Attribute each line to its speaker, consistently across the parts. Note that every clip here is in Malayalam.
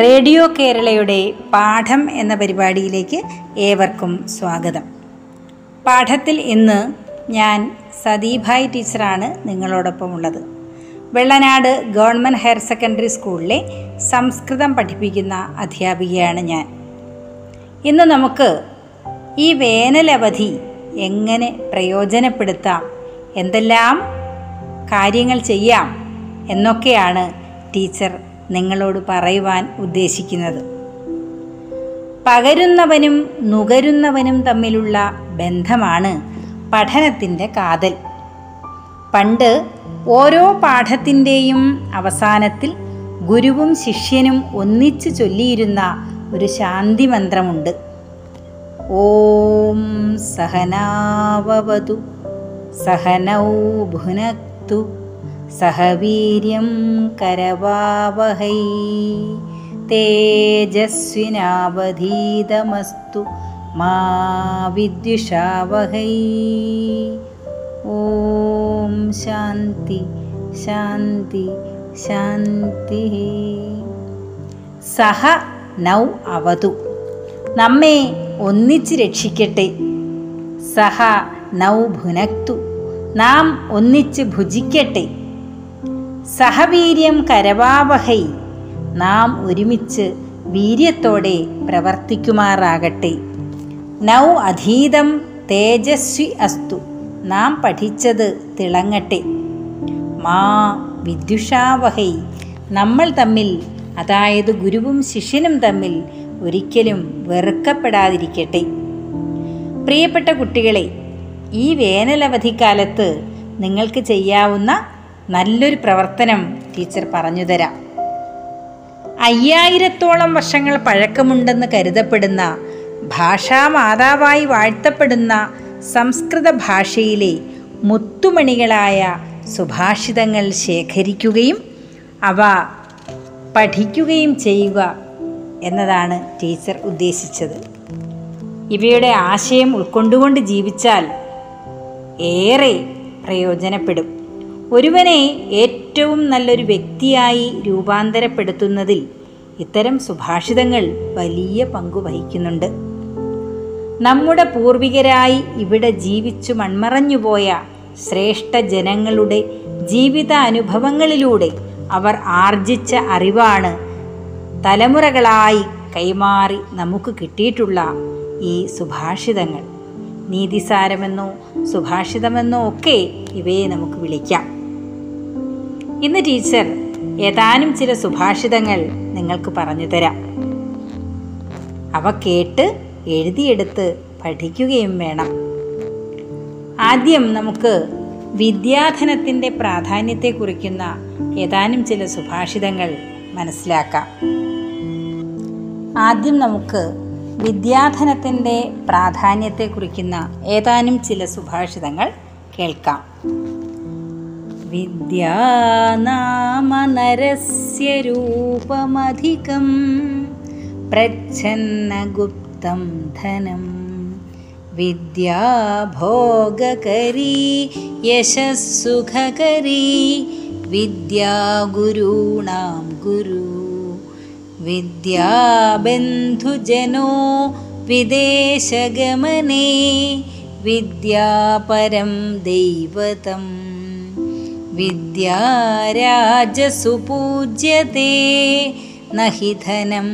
Speaker 1: റേഡിയോ കേരളയുടെ പാഠം എന്ന പരിപാടിയിലേക്ക് ഏവർക്കും സ്വാഗതം. പാഠത്തിൽ ഇന്ന് ഞാൻ സതീഭായ് ടീച്ചറാണ് നിങ്ങളോടൊപ്പം ഉള്ളത് വെള്ളനാട് ഗവൺമെന്റ് ഹയർ സെക്കൻഡറി സ്കൂളിലെ സംസ്കൃതം പഠിപ്പിക്കുന്ന അധ്യാപികയാണ് ഞാൻ. ഇന്ന് നമുക്ക് ഈ വേനലവധി എങ്ങനെ പ്രയോജനപ്പെടുത്താം എന്തെല്ലാം കാര്യങ്ങൾ ചെയ്യാം എന്നൊക്കെയാണ് ടീച്ചർ നിങ്ങളോട് പറയുവാൻ ഉദ്ദേശിക്കുന്നത്. പകരുന്നവനും നുകരുന്നവനും തമ്മിലുള്ള ബന്ധമാണ് പഠനത്തിന്റെ കാതൽ. പണ്ട് ഓരോ പാഠത്തിന്റെയും അവസാനത്തിൽ ഗുരുവും ശിഷ്യനും ഒന്നിച്ചു ചൊല്ലിയിരുന്ന ഒരു ശാന്തി മന്ത്രമുണ്ട്. ഓം സഹനാവതു സഹനൗ ഭുനക്തു. സഹവീര്യം കരവാവഹൈ തേജസ്വിനാവധീതമസ്തു മാ വിദ്യുഷാവഹൈ ഓം ശാന്തി ശാന്തി ശാന്തി സഹ നൗ അവതു നമ്മെ ഒന്നിച്ച് രക്ഷിക്കട്ടെ സഹ നൗ ഭുനക്തു നാം ഒന്നിച്ച് ഭുജിക്കട്ടെ സഹവീര്യം കരവാവഹൈ. നാം ഒരുമിച്ച് വീര്യത്തോടെ പ്രവർത്തിക്കുമാറാകട്ടെ. നൗ അധീതം തേജസ്വി അസ്തു. നാം പഠിച്ചത് തിളങ്ങട്ടെ. മാ വിദ്യുഷാവഹൈ. നമ്മൾ തമ്മിൽ അതായത് ഗുരുവും ശിഷ്യനും തമ്മിൽ ഒരിക്കലും വെറുക്കപ്പെടാതിരിക്കട്ടെ. പ്രിയപ്പെട്ട കുട്ടികളെ ഈ വേനലവധിക്കാലത്ത് നിങ്ങൾക്ക് ചെയ്യാവുന്ന നല്ലൊരു പ്രവർത്തനം ടീച്ചർ പറഞ്ഞു തരാം. അയ്യായിരത്തോളം വർഷങ്ങൾ പഴക്കമുണ്ടെന്ന് കരുതപ്പെടുന്ന ഭാഷാ മാതാവായി വാഴ്ത്തപ്പെടുന്ന സംസ്കൃത ഭാഷയിലെ മുത്തുമണികളായ സുഭാഷിതങ്ങൾ ശേഖരിക്കുകയും അവ പഠിക്കുകയും ചെയ്യുക എന്നതാണ് ടീച്ചർ ഉദ്ദേശിച്ചത്. ഇവയുടെ ആശയം ഉൾക്കൊണ്ടുകൊണ്ട് ജീവിച്ചാൽ ഏറെ പ്രയോജനപ്പെടും. ഒരുവനെ ഏറ്റവും നല്ലൊരു വ്യക്തിയായി രൂപാന്തരപ്പെടുത്തുന്നതിൽ ഇത്തരം സുഭാഷിതങ്ങൾ വലിയ പങ്കു വഹിക്കുന്നുണ്ട്. നമ്മുടെ പൂർവികരായി ഇവിടെ ജീവിച്ചു മൺമറഞ്ഞുപോയ ശ്രേഷ്ഠ ജനങ്ങളുടെ ജീവിത അനുഭവങ്ങളിലൂടെ അവർ ആർജിച്ച അറിവാണ് തലമുറകളായി കൈമാറി നമുക്ക് കിട്ടിയിട്ടുള്ള ഈ സുഭാഷിതങ്ങൾ. നീതിസാരമെന്നോ സുഭാഷിതമെന്നോ ഒക്കെ ഇവയെ നമുക്ക് വിളിക്കാം. ഇന്ന് ടീച്ചർ ഏതാനും ചില സുഭാഷിതങ്ങൾ നിങ്ങൾക്ക് പറഞ്ഞു തരാം. അവ കേട്ട് എഴുതിയെടുത്ത് പഠിക്കുകയും വേണം. ആദ്യം നമുക്ക് വിദ്യാധനത്തിന്റെ പ്രാധാന്യത്തെ കുറിക്കുന്ന ഏതാനും ചില സുഭാഷിതങ്ങൾ മനസ്സിലാക്കാം. ആദ്യം നമുക്ക് വിദ്യാധനത്തിന്റെ പ്രാധാന്യത്തെ കുറിക്കുന്ന ഏതാനും ചില സുഭാഷിതങ്ങൾ കേൾക്കാം. विद्या नाम नरस्य रूपमधिकं प्रच्छन्नगुप्तं धनं। विद्या भोगकरी यशस्सुखकरी विद्या गुरूणां गुरु। विद्या बन्धुजनो विदेशगमने। विद्या परं दैवतम्। വിദ്യാരാജസുപൂജ്യത്തെ നഹി ധനം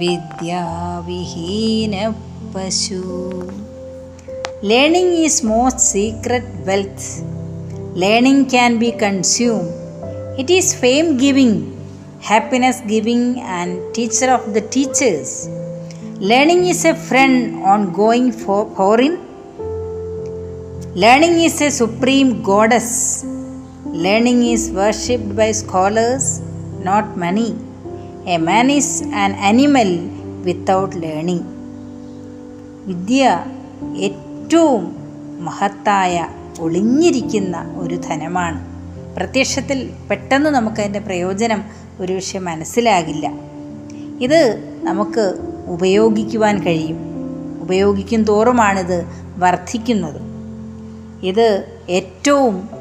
Speaker 1: വിദ്യാവിഹീന പശു learning is most secret wealth learning can be consume it is fame giving happiness giving and teacher of the teachers. Learning is a friend on going for foreign. Learning is a supreme goddess. Learning is worshipped by scholars, not money. A man is an animal without learning വിദ്യ ഏറ്റവും മഹത്തായ ഒളിഞ്ഞിരിക്കുന്ന ഒരു ധനമാണ്. പ്രത്യക്ഷത്തിൽ പെട്ടെന്ന് നമുക്കതിന്റെ പ്രയോജനം ഒരു ഒരുപക്ഷെ മനസ്സിലാകില്ല. ഇത് നമുക്ക് ഉപയോഗിക്കുവാൻ കഴിയും. ഉപയോഗിക്കും തോറുമാണിത് വർദ്ധിക്കുന്നത്. ഇത് ഏറ്റവും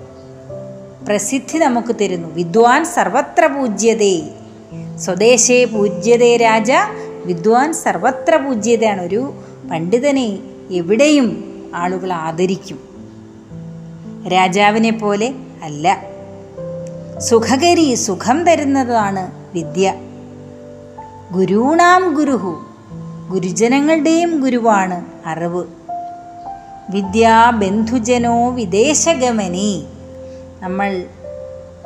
Speaker 1: പ്രസിദ്ധി നമുക്ക് തരുന്നു. വിദ്വാൻ സർവത്ര പൂജ്യതേ. സ്വദേശേ പൂജ്യതേ രാജ. വിദ്വാൻ സർവത്ര പൂജ്യതയാണ് ഒരു പണ്ഡിതനെ എവിടെയും ആളുകൾ ആദരിക്കും. രാജാവിനെ പോലെ അല്ല. സുഖകരി സുഖം തരുന്നതാണ് വിദ്യ. ഗുരുണാം ഗുരുഹു. ഗുരുജനങ്ങളുടെയും ഗുരുവാണ് അറിവ്. വിദ്യാ ബന്ധുജനോ വിദേശഗമനി. നമ്മൾ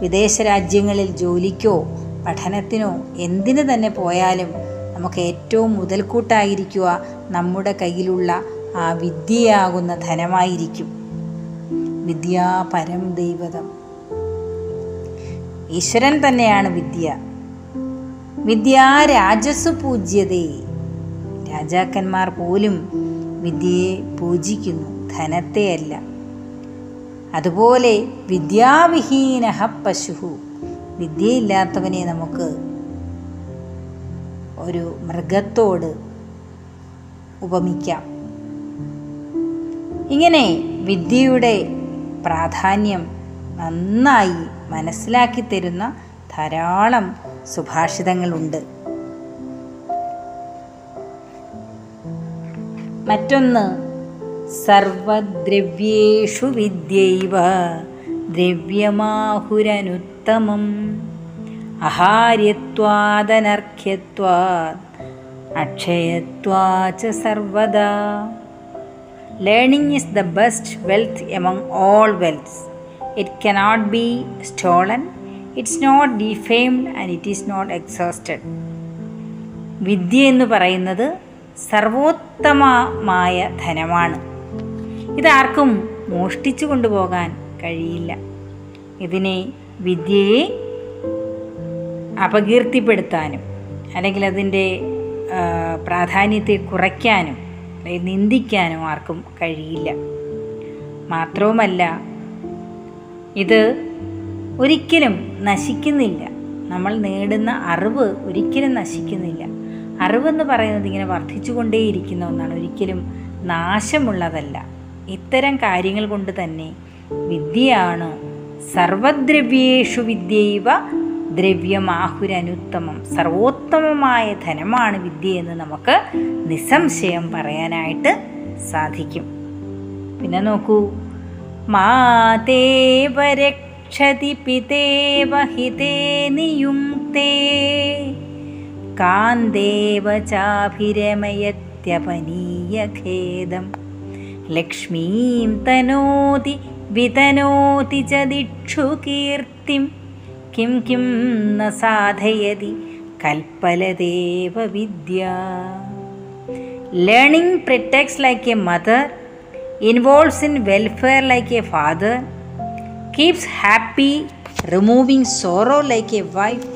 Speaker 1: വിദേശ രാജ്യങ്ങളിൽ ജോലിക്കോ പഠനത്തിനോ എന്തിനു തന്നെ പോയാലും നമുക്ക് ഏറ്റവും മുതൽക്കൂട്ടായിരിക്കുക നമ്മുടെ കയ്യിലുള്ള ആ വിദ്യയാകുന്ന ധനമായിരിക്കും. വിദ്യാ പരം ദൈവതം. ഈശ്വരൻ തന്നെയാണ് വിദ്യ. വിദ്യാ രാജസ് പൂജ്യതേ. രാജാക്കന്മാർ പോലും വിദ്യയെ പൂജിക്കുന്നു ധനത്തെയല്ല. അതുപോലെ വിദ്യാവിഹീന പശുഹു. വിദ്യയില്ലാത്തവനെ നമുക്ക് ഒരു മൃഗത്തോട് ഉപമിക്കാം. ഇങ്ങനെ വിദ്യയുടെ പ്രാധാന്യം നന്നായി മനസ്സിലാക്കി തരുന്ന ധാരാളം സുഭാഷിതങ്ങളുണ്ട്. മറ്റൊന്ന് സർവദ്രവ്യേഷു വിദ്യൈവ ദ്രവ്യമാഹുരനുത്തമം. അഹാര്യത്വാദനർഘ്യത്വാത് അക്ഷയത്വാച സർവദാ. Learning is the best wealth among all wealths it cannot be stolen it's not defamed and it is not exhausted വിദ്യ എന്ന് പറയുന്നത് സർവോത്തമമായ ധനമാണ്. ഇതാർക്കും മോഷ്ടിച്ചു കൊണ്ടുപോകാൻ കഴിയില്ല. ഇതിനെ വിദ്യയെ അപകീർത്തിപ്പെടുത്താനും അല്ലെങ്കിൽ അതിന്റെ പ്രാധാന്യത്തെ കുറയ്ക്കാനും അല്ലെങ്കിൽ നിന്ദിക്കാനും ആർക്കും കഴിയില്ല. മാത്രവുമല്ല ഇത് ഒരിക്കലും നശിക്കുന്നില്ല. നമ്മൾ നേടുന്ന അറിവ് ഒരിക്കലും നശിക്കുന്നില്ല. അറിവെന്ന് പറയുന്നത് ഇങ്ങനെ വർദ്ധിച്ചുകൊണ്ടേയിരിക്കുന്ന ഒന്നാണ്. ഒരിക്കലും നാശമുള്ളതല്ല. ഇത്തരം കാര്യങ്ങൾ കൊണ്ട് തന്നെ വിദ്യയാണ് സർവദ്രവ്യേഷു വിദ്യൈവ ദ്രവ്യമാഹുരനുത്തമം. സർവോത്തമമായ ധനമാണ് വിദ്യ എന്ന് നമുക്ക് നിസ്സംശയം പറയാനായിട്ട് സാധിക്കും. പിന്നെ നോക്കൂ. മാതേവരക്ഷതി പിതേവഹിതേ പിതേവ ഹിതേ നിയുക്തേ കാന്തേവ ലക്ഷ്മീം തനോതി വിതനോതി ച ദിക്ഷു കീർത്തിം. കിം കിം ന സാധയതി കൽപ്പലദേവ വിദ്യ. Learning protects like a mother involves in welfare like a father keeps happy removing sorrow like a wife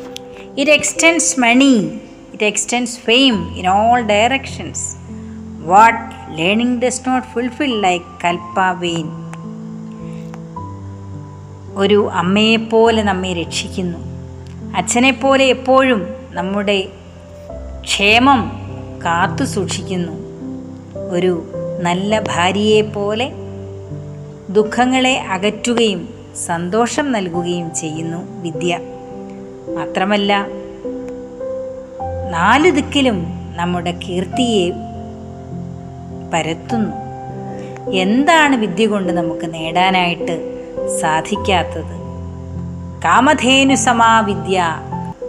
Speaker 1: it extends money it extends fame in all directions what learning does not fulfil like kalpa vine ഒരു അമ്മയെപ്പോലെ നമ്മെ രക്ഷിക്കുന്നു. അച്ഛനെപ്പോലെ എപ്പോഴും നമ്മുടെ ക്ഷേമം കാത്തു സൂക്ഷിക്കുന്നു. ഒരു നല്ല ഭാര്യയെപ്പോലെ ദുഃഖങ്ങളെ അകറ്റുകയും സന്തോഷം നൽകുകയും ചെയ്യുന്നു വിദ്യ. മാത്രമല്ല നാല് ദിക്കിലും നമ്മുടെ കീർത്തിയെ പരത്തുന്നു. എന്താണ് വിദ്യ കൊണ്ട് നമുക്ക് നേടാനായിട്ട് സാധിക്കാത്തത്? കാമധേനു സമാവിദ്യ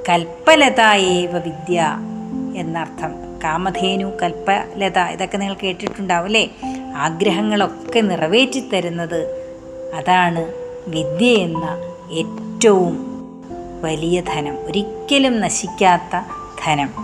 Speaker 1: കൽപ്പലതായേവ വിദ്യ എന്നർത്ഥം. കാമധേനു കൽപ്പലത ഇതൊക്കെ നിങ്ങൾ കേട്ടിട്ടുണ്ടാവും അല്ലേ? ആഗ്രഹങ്ങളൊക്കെ നിറവേറ്റി തരുന്നത് അതാണ് വിദ്യ എന്ന ഏറ്റവും വലിയ ധനം ഒരിക്കലും നശിക്കാത്ത ധനം.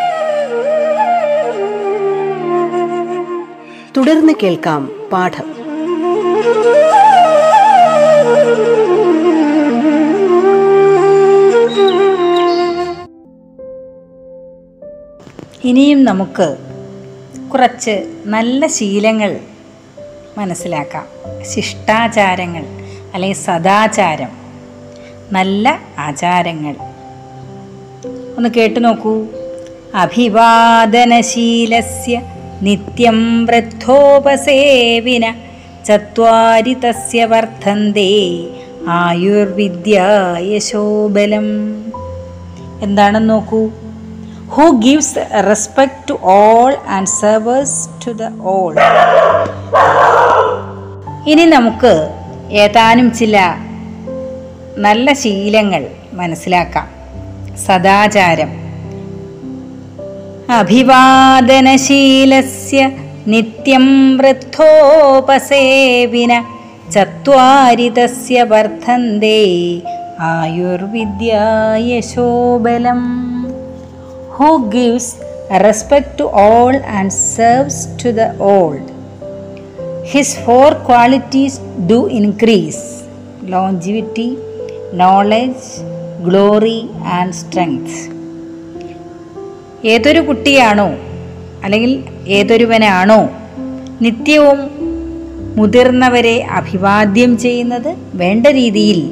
Speaker 2: തുടർന്ന് കേൾക്കാം പാഠം.
Speaker 1: ഇനിയും നമുക്ക് കുറച്ച് നല്ല ശീലങ്ങൾ മനസ്സിലാക്കാം. ശിഷ്ടാചാരങ്ങൾ അല്ലെങ്കിൽ സദാചാരം. നല്ല ആചാരങ്ങൾ. ഒന്ന് കേട്ടു നോക്കൂ. അഭിവാദനശീലസ്യ നിത്യം വൃദ്ധോപസേവിന ചത്വാരി തസ്യ വർദ്ധന്തേ ആയുർവിദ്യായശോബലം. എന്താണെന്ന് നോക്കൂ? Who gives respect to all and serves to the old ഇനി നമുക്ക് ഏതാനും ചില നല്ല ശീലങ്ങൾ മനസ്സിലാക്കാം. സദാചാരം. അഭിവാദനശീലസ്യ നിത്യം വൃദ്ധോപസേവിന ചത്വാരി തസ്യ വർദ്ധന്തേ ആയുർവിദ്യായശോബലം. Who gives respect to all and serves to the old his four qualities do increase longevity knowledge glory and strength ഏതൊരു കുട്ടിയാണോ അല്ലെങ്കിൽ ഏതൊരുവനാണോ നിത്യവും മുതിർന്നവരെ അഭിവാദ്യം ചെയ്യുന്നത് വേണ്ട രീതിയിൽ.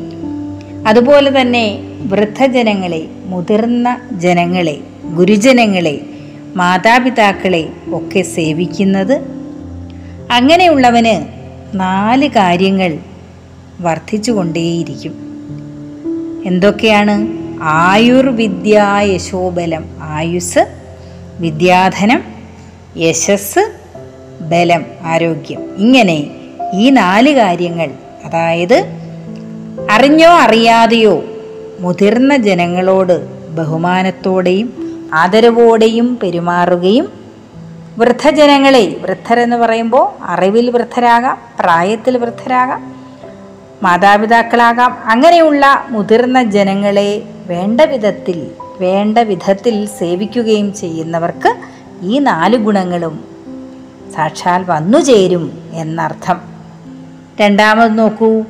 Speaker 1: അതുപോലെ തന്നെ വൃദ്ധജനങ്ങളെ മുതിർന്ന ജനങ്ങളെ ഗുരുജനങ്ങളെ മാതാപിതാക്കളെ ഒക്കെ സേവിക്കുന്നത്. അങ്ങനെയുള്ളവന് നാല് കാര്യങ്ങൾ വർദ്ധിച്ചുകൊണ്ടേയിരിക്കും. എന്തൊക്കെയാണ്? ആയുർവിദ്യായശോബലം ആയുസ് വിദ്യാധനം യശസ് ബലം ആരോഗ്യം. ഇങ്ങനെ ഈ നാല് കാര്യങ്ങൾ അതായത് അറിഞ്ഞോ അറിയാതെയോ മുതിർന്ന ജനങ്ങളോട് ബഹുമാനത്തോടെയും ആദരവോടെയും പെരുമാറുകയും വൃദ്ധജനങ്ങളെ വൃദ്ധരെന്ന് പറയുമ്പോൾ അറിവിൽ വൃദ്ധരാകാം പ്രായത്തിൽ വൃദ്ധരാകാം മാതാപിതാക്കളാകാം. അങ്ങനെയുള്ള മുതിർന്ന ജനങ്ങളെ വേണ്ട വിധത്തിൽ വേണ്ട വിധത്തിൽ സേവിക്കുകയും ചെയ്യുന്നവർക്ക് ഈ നാല് ഗുണങ്ങളും സാക്ഷാൽ വന്നു ചേരും എന്നർത്ഥം. രണ്ടാമത് നോക്കൂ.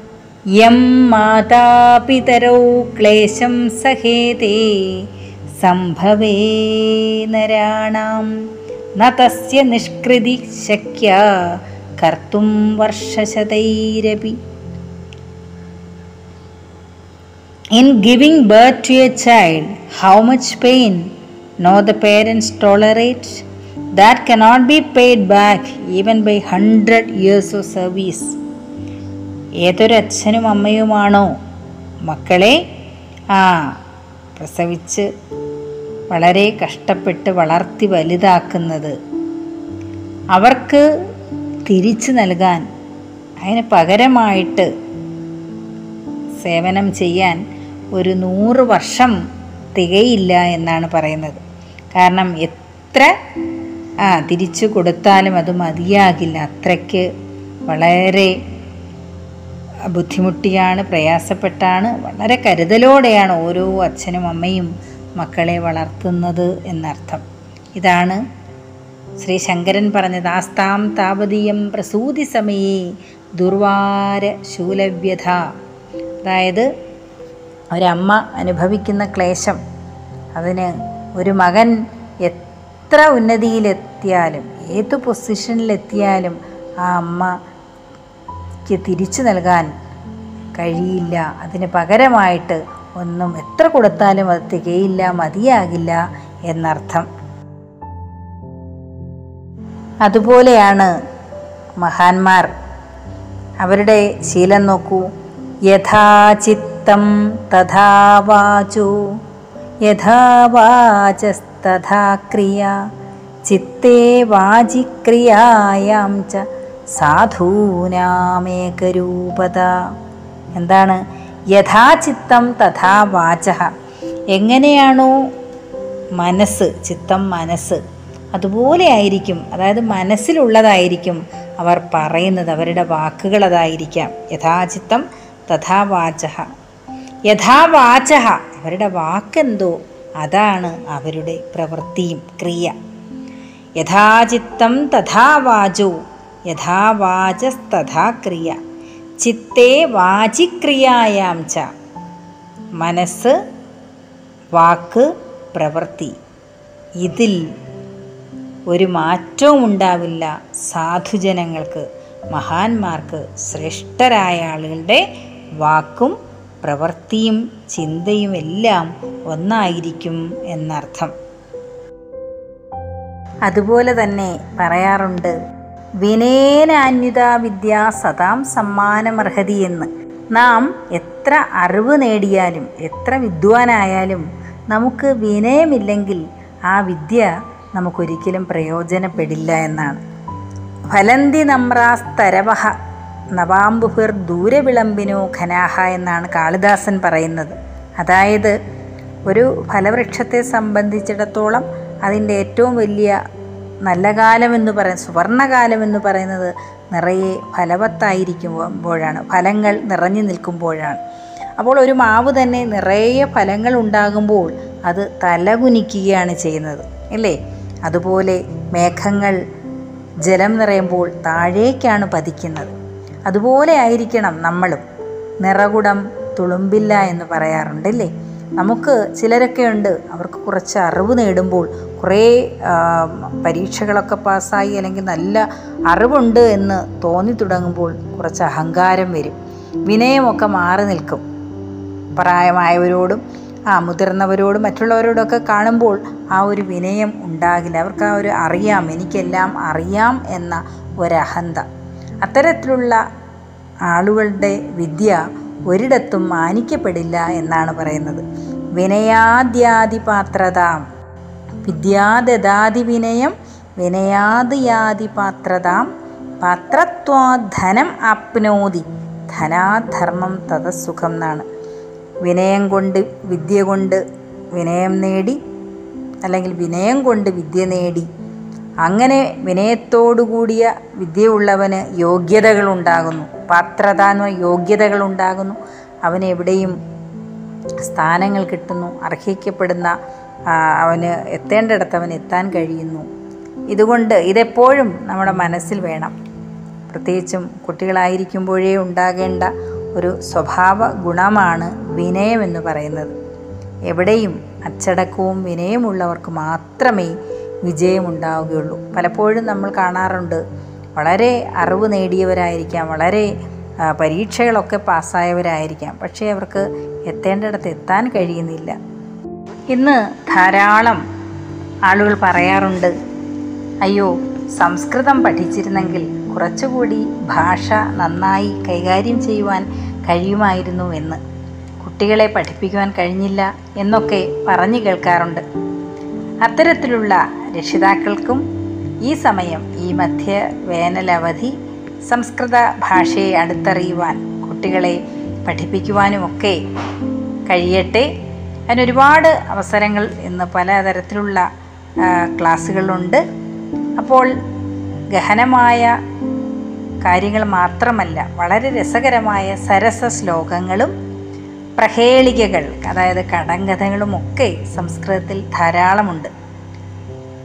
Speaker 1: യം മാതാപിതരോ ക്ലേശം സഹേതേ സംഭവേ നരാണാം. തസ്യ നിഷ്കൃതി Shakya കർത്തും വർഷശതൈരപി. In giving birth to a child, how much pain no the parents tolerate that cannot be paid back even by hundred years of service. ഏതൊരു അച്ഛനും അമ്മയുമാണോ മക്കളെ ആ പ്രസവിച്ച് വളരെ കഷ്ടപ്പെട്ട് വളർത്തി വലുതാക്കുന്നത് അവർക്ക് തിരിച്ചു നൽകാൻ അതിന് പകരമായിട്ട് സേവനം ചെയ്യാൻ ഒരു നൂറ് വർഷം തികയില്ല എന്നാണ് പറയുന്നത്. കാരണം എത്ര ആ തിരിച്ചു കൊടുത്താലും അത് മതിയാകില്ല. അത്രയ്ക്ക് വളരെ ബുദ്ധിമുട്ടിയാണ് പ്രയാസപ്പെട്ടാണ് വളരെ കരുതലോടെയാണ് ഓരോ അച്ഛനും അമ്മയും മക്കളെ വളർത്തുന്നത് എന്നർത്ഥം. ഇതാണ് ശ്രീ ശങ്കരൻ പറഞ്ഞത് ആസ്താം താപതീയം പ്രസൂതി സമയേ ദുർവാര ശൂലവ്യഥ. അതായത് ഒരമ്മ അനുഭവിക്കുന്ന ക്ലേശം. അതിന് ഒരു മകൻ എത്ര ഉന്നതിയിലെത്തിയാലും ഏത് പൊസിഷനിലെത്തിയാലും ആ അമ്മയ്ക്ക് തിരിച്ചു നൽകാൻ കഴിയില്ല. അതിന് പകരമായിട്ട് ഒന്നും എത്ര കൊടുത്താലും അത് തികയില്ല മതിയാകില്ല എന്നർത്ഥം. അതുപോലെയാണ് മഹാന്മാർ. അവരുടെ ശീലം നോക്കൂ. വാചോ. യഥാ വാചസ്തഥാ ക്രിയ. ചിത്തേ വാചിക്രിയായാം ച സാധൂനാമേകരൂപത. എന്താണ്? യഥാചിത്തം തഥാ വാച. എങ്ങനെയാണോ മനസ്സ് ചിത്തം മനസ്സ്? അതുപോലെ ആയിരിക്കും. അതായത് മനസ്സിലുള്ളതായിരിക്കും അവർ പറയുന്നത് അവരുടെ വാക്കുകൾ അതായിരിക്കാം. യഥാചിത്തം തഥാ വാചഃ. യഥാ വാചഃ അവരുടെ വാക്കെന്തോ? അതാണ് അവരുടെ പ്രവൃത്തിയും ക്രിയ. യഥാചിത്തം തഥാ വാചോ. യഥാ ക്രിയ. ചിത്തേ വാചിക്രിയായാം ച. മനസ്സ് വാക്ക് പ്രവൃത്തി. ഇതിൽ ഒരു മാറ്റവും ഉണ്ടാവില്ല സാധുജനങ്ങൾക്ക് മഹാന്മാർക്ക് ശ്രേഷ്ഠരായ ആളുകളുടെ വാക്കും പ്രവൃത്തിയും ചിന്തയും എല്ലാം ഒന്നായിരിക്കും എന്നർത്ഥം. അതുപോലെ തന്നെ പറയാറുണ്ട് വിനേനാന്യുത വിദ്യ സദാം സമ്മാനമർഹതി എന്ന്. നാം എത്ര അറിവ് നേടിയാലും എത്ര വിദ്വാനായാലും നമുക്ക് വിനയമില്ലെങ്കിൽ ആ വിദ്യ നമുക്കൊരിക്കലും പ്രയോജനപ്പെടില്ല എന്നാണ്. ഫലന്തി നമ്രാസ്തരവഹ നവാംബുഹിർ ദൂരവിളമ്പിനോ ഖനാഹ എന്നാണ് കാളിദാസൻ പറയുന്നത്. അതായത് ഒരു ഫലവൃക്ഷത്തെ സംബന്ധിച്ചിടത്തോളം അതിന്റെ ഏറ്റവും വലിയ നല്ല കാലം എന്ന് പറയുന്നത് സുവർണകാലം എന്ന് പറയുന്നത് നിറയെ ഫലവത്തായിരിക്കുമ്പോഴാണ് ഫലങ്ങൾ നിറഞ്ഞു നിൽക്കുമ്പോഴാണ്. അപ്പോൾ ഒരു മാവ് തന്നെ നിറയെ ഫലങ്ങൾ ഉണ്ടാകുമ്പോൾ അത് തലകുനിക്കുകയാണ് ചെയ്യുന്നത് അല്ലേ? അതുപോലെ മേഘങ്ങൾ ജലം നിറയുമ്പോൾ താഴേക്കാണ് പതിക്കുന്നത്. അതുപോലെ ആയിരിക്കണം നമ്മളും. നിറകുടം തുളുമ്പില്ല എന്ന് പറയാറുണ്ടല്ലേ? നമുക്ക് ചിലരൊക്കെ ഉണ്ട് അവർക്ക് കുറച്ച് അറിവ് നേടുമ്പോൾ കുറേ പരീക്ഷകളൊക്കെ പാസ്സായി അല്ലെങ്കിൽ നല്ല അറിവുണ്ട് എന്ന് തോന്നി തുടങ്ങുമ്പോൾ കുറച്ച് അഹങ്കാരം വരും. വിനയമൊക്കെ മാറി നിൽക്കും. പ്രായമായവരോടും ആ മുതിർന്നവരോടും മറ്റുള്ളവരോടൊക്കെ കാണുമ്പോൾ ആ ഒരു വിനയം ഉണ്ടാകില്ല. അവർക്ക് ആ ഒരു അറിയാം എനിക്കെല്ലാം അറിയാം എന്ന ഒരഹന്ത. അത്തരത്തിലുള്ള ആളുകളുടെ വിദ്യ ഒരിടത്തും മാനിക്കപ്പെടില്ല എന്നാണ് പറയുന്നത്. വിനയാദ്യാദിപാത്രത വിദ്യാദദാതി വിനയം വിനയാദിയാദിപാത്രതാം പാത്രത്വാധനം ആപ്നോതി. ധനാധർമ്മം തതസുഖം എന്നാണ്. വിനയം കൊണ്ട് വിദ്യ കൊണ്ട് വിനയം നേടി അല്ലെങ്കിൽ വിനയം കൊണ്ട് വിദ്യ നേടി. അങ്ങനെ വിനയത്തോടുകൂടിയ വിദ്യയുള്ളവന് യോഗ്യതകൾ ഉണ്ടാകുന്നു പാത്രത യോഗ്യതകൾ ഉണ്ടാകുന്നു അവന് എവിടെയും സ്ഥാനങ്ങൾ കിട്ടുന്നു. അർഹിക്കപ്പെടുന്ന അവന് എത്തേണ്ടിടത്ത് അവൻ എത്താൻ കഴിയുന്നു. ഇതുകൊണ്ട് ഇതെപ്പോഴും നമ്മുടെ മനസ്സിൽ വേണം. പ്രത്യേകിച്ചും കുട്ടികളായിരിക്കുമ്പോഴേ ഉണ്ടാകേണ്ട ഒരു സ്വഭാവ ഗുണമാണ് വിനയം എന്ന് പറയുന്നത്. എവിടെയും അച്ചടക്കവും വിനയമുള്ളവർക്ക് മാത്രമേ വിജയമുണ്ടാവുകയുള്ളൂ. പലപ്പോഴും നമ്മൾ കാണാറുണ്ട് വളരെ അറിവ് നേടിയവരായിരിക്കാം വളരെ പരീക്ഷകളൊക്കെ പാസ്സായവരായിരിക്കാം. പക്ഷേ അവർക്ക് എത്തേണ്ടിടത്ത് എത്താൻ കഴിയുന്നില്ല. ഇന്ന് ധാരാളം ആളുകൾ പറയാറുണ്ട് അയ്യോ സംസ്കൃതം പഠിച്ചിരുന്നെങ്കിൽ കുറച്ചുകൂടി ഭാഷ നന്നായി കൈകാര്യം ചെയ്യുവാൻ കഴിയുമായിരുന്നു എന്ന്. കുട്ടികളെ പഠിപ്പിക്കുവാൻ കഴിഞ്ഞില്ല എന്നൊക്കെ പറഞ്ഞു കേൾക്കാറുണ്ട്. അത്തരത്തിലുള്ള രക്ഷിതാക്കൾക്കും ഈ സമയം ഈ മധ്യ വേനലവധി സംസ്കൃത ഭാഷയെ അടുത്തറിയുവാൻ കുട്ടികളെ പഠിപ്പിക്കുവാനുമൊക്കെ കഴിയട്ടെ. അതിനൊരുപാട് അവസരങ്ങൾ ഇന്ന് പലതരത്തിലുള്ള ക്ലാസ്സുകളുണ്ട്. അപ്പോൾ ഗഹനമായ കാര്യങ്ങൾ മാത്രമല്ല വളരെ രസകരമായ സരസ ശ്ലോകങ്ങളും പ്രഹേളികകൾ അതായത് കടങ്കഥകളുമൊക്കെ സംസ്കൃതത്തിൽ ധാരാളമുണ്ട്.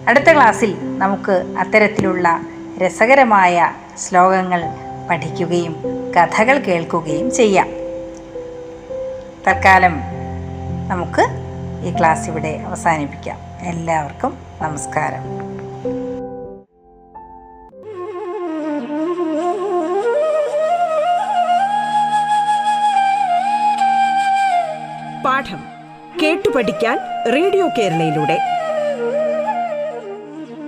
Speaker 1: അടുത്ത ക്ലാസ്സിൽ നമുക്ക് അത്തരത്തിലുള്ള രസകരമായ ശ്ലോകങ്ങൾ പഠിക്കുകയും കഥകൾ കേൾക്കുകയും ചെയ്യാം. തൽക്കാലം നമുക്ക് ഈ ക്ലാസ് ഇവിടെ അവസാനിപ്പിക്കാം. എല്ലാവർക്കും നമസ്കാരം.
Speaker 2: പാഠം കേട്ടു പഠിക്കാൻ റേഡിയോ കേരളയിലൂടെ.